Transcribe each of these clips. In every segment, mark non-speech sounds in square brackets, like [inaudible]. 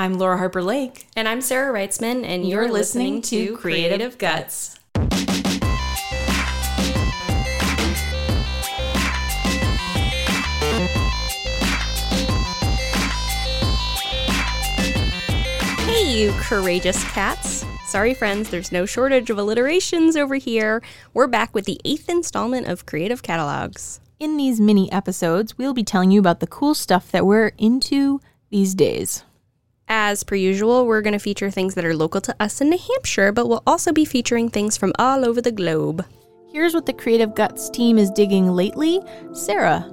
I'm Laura Harper Lake. And I'm Sarah Reitzman, and you're, You're listening, listening to to Creative Creative Guts. Hey, you courageous cats. Sorry, friends, there's no shortage of alliterations over here. We're back with the eighth installment of Creative Catalogs. In these mini episodes, we'll be telling you about the cool stuff that we're into these days. As per usual, we're going to feature things that are local to us in New Hampshire, but we'll also be featuring things from all over the globe. Here's what the Creative Guts team is digging lately. Sarah,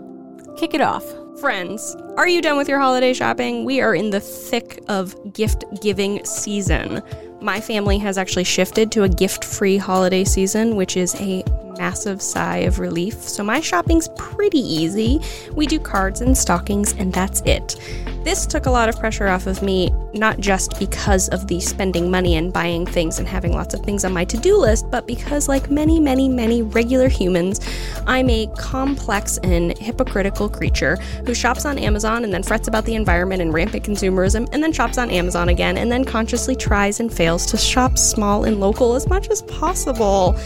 kick it off. Friends, are you done with your holiday shopping? We are in the thick of gift giving season. My family has actually shifted to a gift free holiday season, which is a massive sigh of relief. So my shopping's pretty easy. We do cards and stockings, and that's it. This took a lot of pressure off of me, not just because of the spending money and buying things and having lots of things on my to do list, but because, like many, many, many regular humans, I'm a complex and hypocritical creature who shops on Amazon and then frets about the environment and rampant consumerism, and then shops on Amazon again, and then consciously tries and fails to shop small and local as much as possible.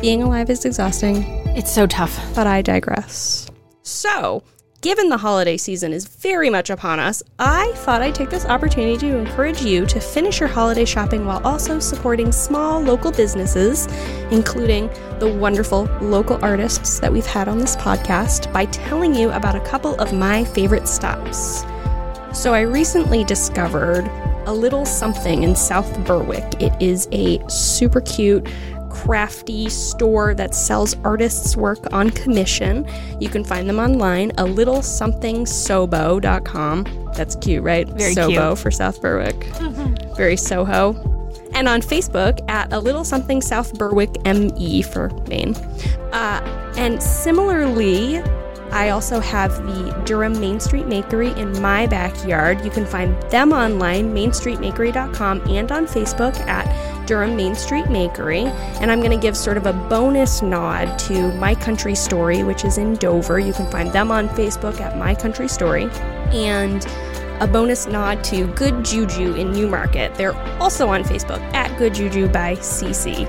Being alive is exhausting, It's so tough. but I digress. So, given the holiday season is very much upon us, I thought I'd take this opportunity to encourage you to finish your holiday shopping while also supporting small local businesses, including the wonderful local artists that we've had on this podcast, by telling you about a couple of my favorite stops. So, I recently discovered a little something in South Berwick. It is a super cute, crafty store that sells artists' work on commission. You can find them online, a little something sobo.com. That's cute, right? Very Sobo cute. for South Berwick. Very Soho. And on Facebook at a little something South Berwick ME for Maine. Uh, and similarly, I also have the Durham Main Street Makery in my backyard. You can find them online, mainstreetmakery.com, and on Facebook at Durham Main Street Makery. And I'm going to give sort of a bonus nod to My Country Story, which is in Dover. You can find them on Facebook at My Country Story. And a bonus nod to Good Juju in Newmarket. They're also on Facebook at Good Juju by CC.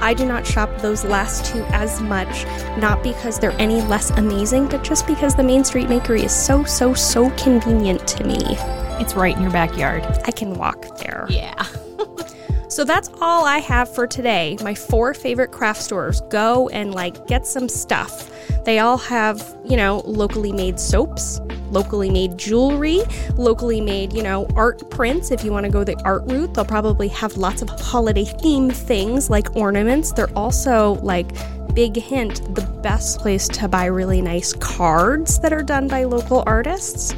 I do not shop those last two as much, not because they're any less amazing, but just because the Main Street Makery is so, so, so convenient to me. It's right in your backyard. I can walk there. Yeah. [laughs] So that's all I have for today. My four favorite craft stores. Go and like get some stuff. They all have, you know, locally made soaps, locally made jewelry, locally made, you know, art prints. If you want to go the art route, they'll probably have lots of holiday theme things like ornaments. They're also like big hint the best place to buy really nice cards that are done by local artists.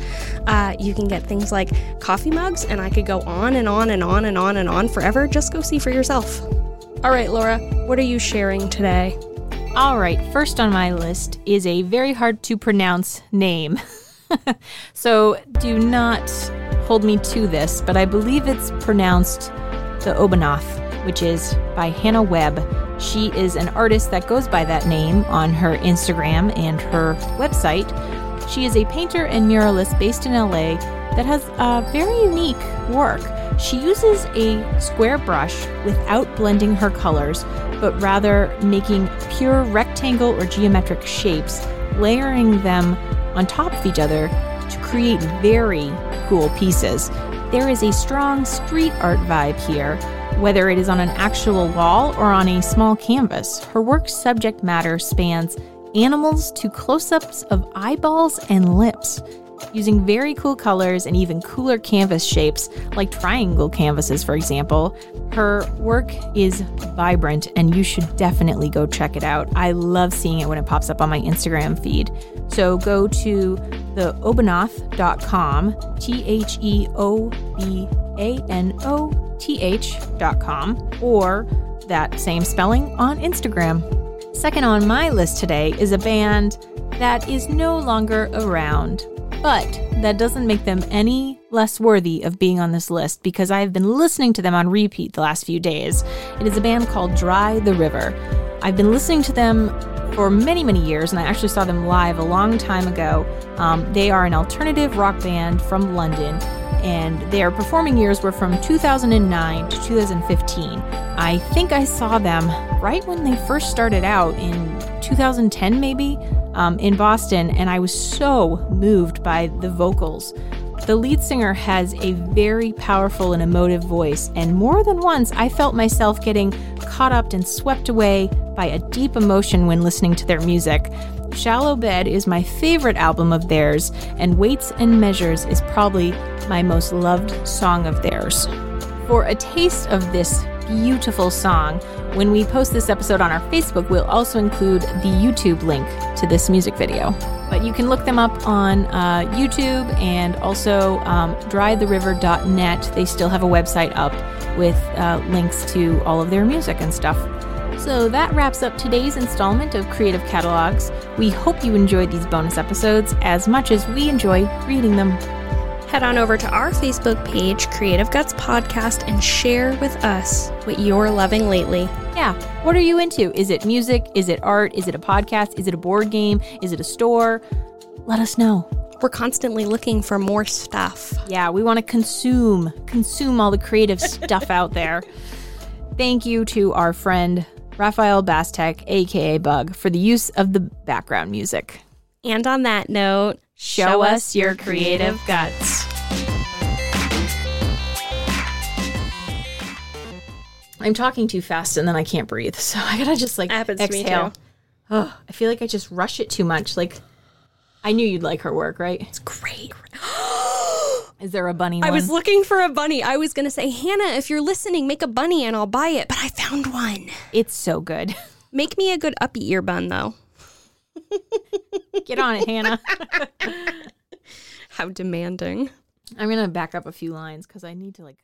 Uh, you can get things like coffee mugs, and I could go on and on and on and on and on forever. Just go see for yourself. All right, Laura, what are you sharing today? All right, first on my list is a very hard to pronounce name. [laughs] [laughs] so do not hold me to this, but I believe it's pronounced the Obanoth, which is by Hannah Webb. She is an artist that goes by that name on her Instagram and her website. She is a painter and muralist based in LA that has a very unique work. She uses a square brush without blending her colors, but rather making pure rectangle or geometric shapes, layering them on top of each other to create very cool pieces. There is a strong street art vibe here, whether it is on an actual wall or on a small canvas. Her work's subject matter spans animals to close ups of eyeballs and lips. Using very cool colors and even cooler canvas shapes, like triangle canvases, for example, her work is vibrant and you should definitely go check it out. I love seeing it when it pops up on my Instagram feed. So go to theobanoth.com, T H E O B A N O T H.com, or that same spelling on Instagram. Second on my list today is a band that is no longer around, but that doesn't make them any less worthy of being on this list because I've been listening to them on repeat the last few days. It is a band called Dry the River. I've been listening to them for many, many years, and I actually saw them live a long time ago. Um, they are an alternative rock band from London, and their performing years were from 2009 to 2015. I think I saw them right when they first started out in 2010, maybe, um, in Boston, and I was so moved by the vocals. The lead singer has a very powerful and emotive voice, and more than once I felt myself getting caught up and swept away by a deep emotion when listening to their music. Shallow Bed is my favorite album of theirs, and Weights and Measures is probably my most loved song of theirs. For a taste of this beautiful song, when we post this episode on our Facebook, we'll also include the YouTube link to this music video. But you can look them up on uh, YouTube and also um, drytheriver.net. They still have a website up with uh, links to all of their music and stuff. So that wraps up today's installment of Creative Catalogs. We hope you enjoyed these bonus episodes as much as we enjoy reading them. Head on over to our Facebook page, Creative Guts Podcast, and share with us what you're loving lately. Yeah. What are you into? Is it music? Is it art? Is it a podcast? Is it a board game? Is it a store? Let us know. We're constantly looking for more stuff. Yeah, we want to consume consume all the creative [laughs] stuff out there. Thank you to our friend Raphael Bastek, aka Bug, for the use of the background music. And on that note, Show us your creative guts. I'm talking too fast and then I can't breathe, so [laughs] I gotta just like Happens exhale. Oh, I feel like I just rush it too much. Like, I knew you'd like her work, right? It's great. [gasps] Is there a bunny? I one? was looking for a bunny. I was to say, Hannah, if you're listening, make a bunny and I'll buy it. But I found one. It's so good. [laughs] Make me a good uppy ear bun, though. Get on it, Hannah. [laughs] How demanding. I'm gonna back up a few lines because I need to like